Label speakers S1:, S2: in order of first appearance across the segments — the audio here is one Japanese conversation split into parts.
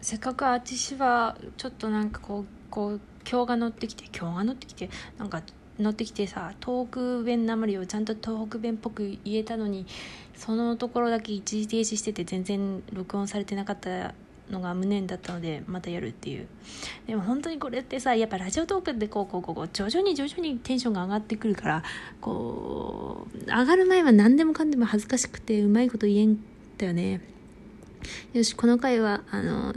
S1: せっかく私はちょっとなんかこうこう今日が乗ってきて今日が乗ってきてなんか乗ってきてさ東北弁なまりをちゃんと東北弁っぽく言えたのにそのところだけ一時停止してて全然録音されてなかったのが無念だったのでまたやるっていう。でも本当にこれってさやっぱラジオトークってこうこうこうこう徐々に徐々にテンションが上がってくるからこう上がる前は何でもかんでも恥ずかしくてうまいこと言えんだよね。よしこの回はあの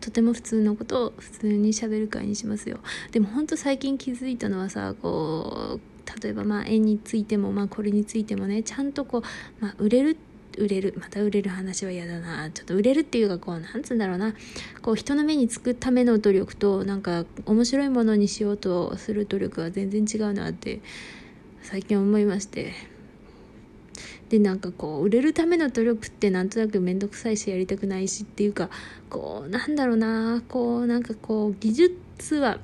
S1: とても普通のことを普通にしゃべる会にしますよ。でも本当最近気づいたのはさこう例えばまあ絵についてもまあこれについてもねちゃんとこう、まあ、売れる売れるまた売れる話は嫌だな。ちょっと売れるっていうかこうなんつうんだろうな。こう人の目につくための努力となんか面白いものにしようとする努力は全然違うなって最近思いまして。でなんかこう売れるための努力ってなんとなく面倒くさいしやりたくないしっていうかこうなんだろうなこうなんかこう技術は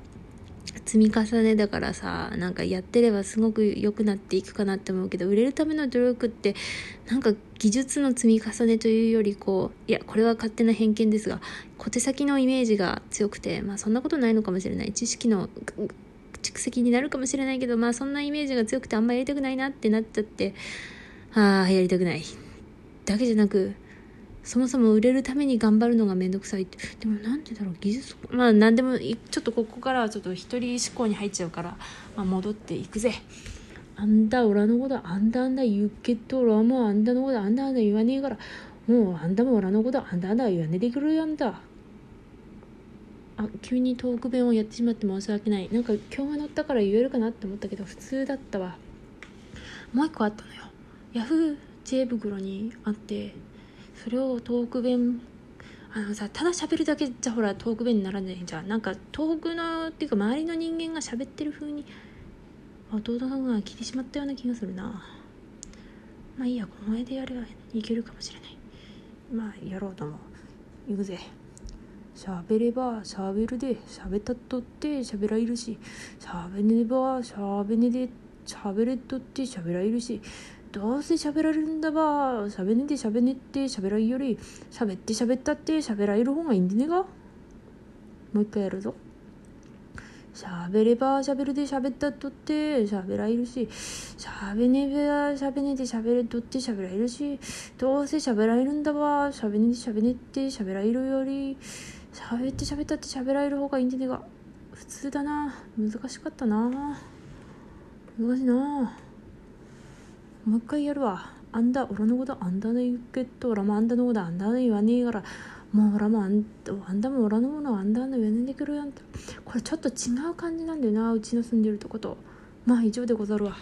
S1: 積み重ねだからさなんかやってればすごく良くなっていくかなって思うけど売れるための努力ってなんか技術の積み重ねというよりこういやこれは勝手な偏見ですが小手先のイメージが強くてまあそんなことないのかもしれない。知識の蓄積になるかもしれないけどまあそんなイメージが強くてあんまりやりたくないなってなっちゃってああやりたくない。だけじゃなくそもそも売れるために頑張るのがめんどくさいって。でもなんでだろう技術。まあ何でもちょっとここからはちょっと一人思考に入っちゃうから、まあ、戻っていくぜ。あんだ俺のことあんだあんだ言うけど俺はもうあんだのことあんだあんだ言わねえからもうあんだも俺のことあんだあんだ言わねえでくるやんだあ急にトーク弁をやってしまって申し訳ない。なんか今日が乗ったから言えるかなって思ったけど普通だったわ。もう一個あったのよ。ヤフー知恵袋にあってそれをトーク弁あのさただ喋るだけじゃほらトーク弁にならないじゃん。なんか東北のっていうか周りの人間が喋ってる風に弟さんが聞いてしまったような気がするな。まあいいやこの絵でやればいけるかもしれない。まあやろうと思う行くぜ。喋れば喋るで喋ったっとって喋らいるし。喋ねば喋ねで喋れっとって喋らいるし。どうせ喋られるんだば喋ねて喋ねって喋らいより喋って喋ったって喋られる方がいいんでねがもう一回やるぞ。喋れば喋るで喋ったとって喋らいるし喋ねば喋ねて喋るとって喋らいるしどうせ喋られるんだば喋ねて喋ねって喋らいるより喋って喋ったって喋られる方がいいんでねが普通だな。難しかったな。難しいな。もう一回やるわ。あんだ、俺のことあんだね言うけど、俺もあんだのことあんだね言わねえから、もう俺もあんあんだも俺のものあんだね言わねえでくるやんと。これちょっと違う感じなんだよな、うちの住んでるとこと。まあ以上でござるわ。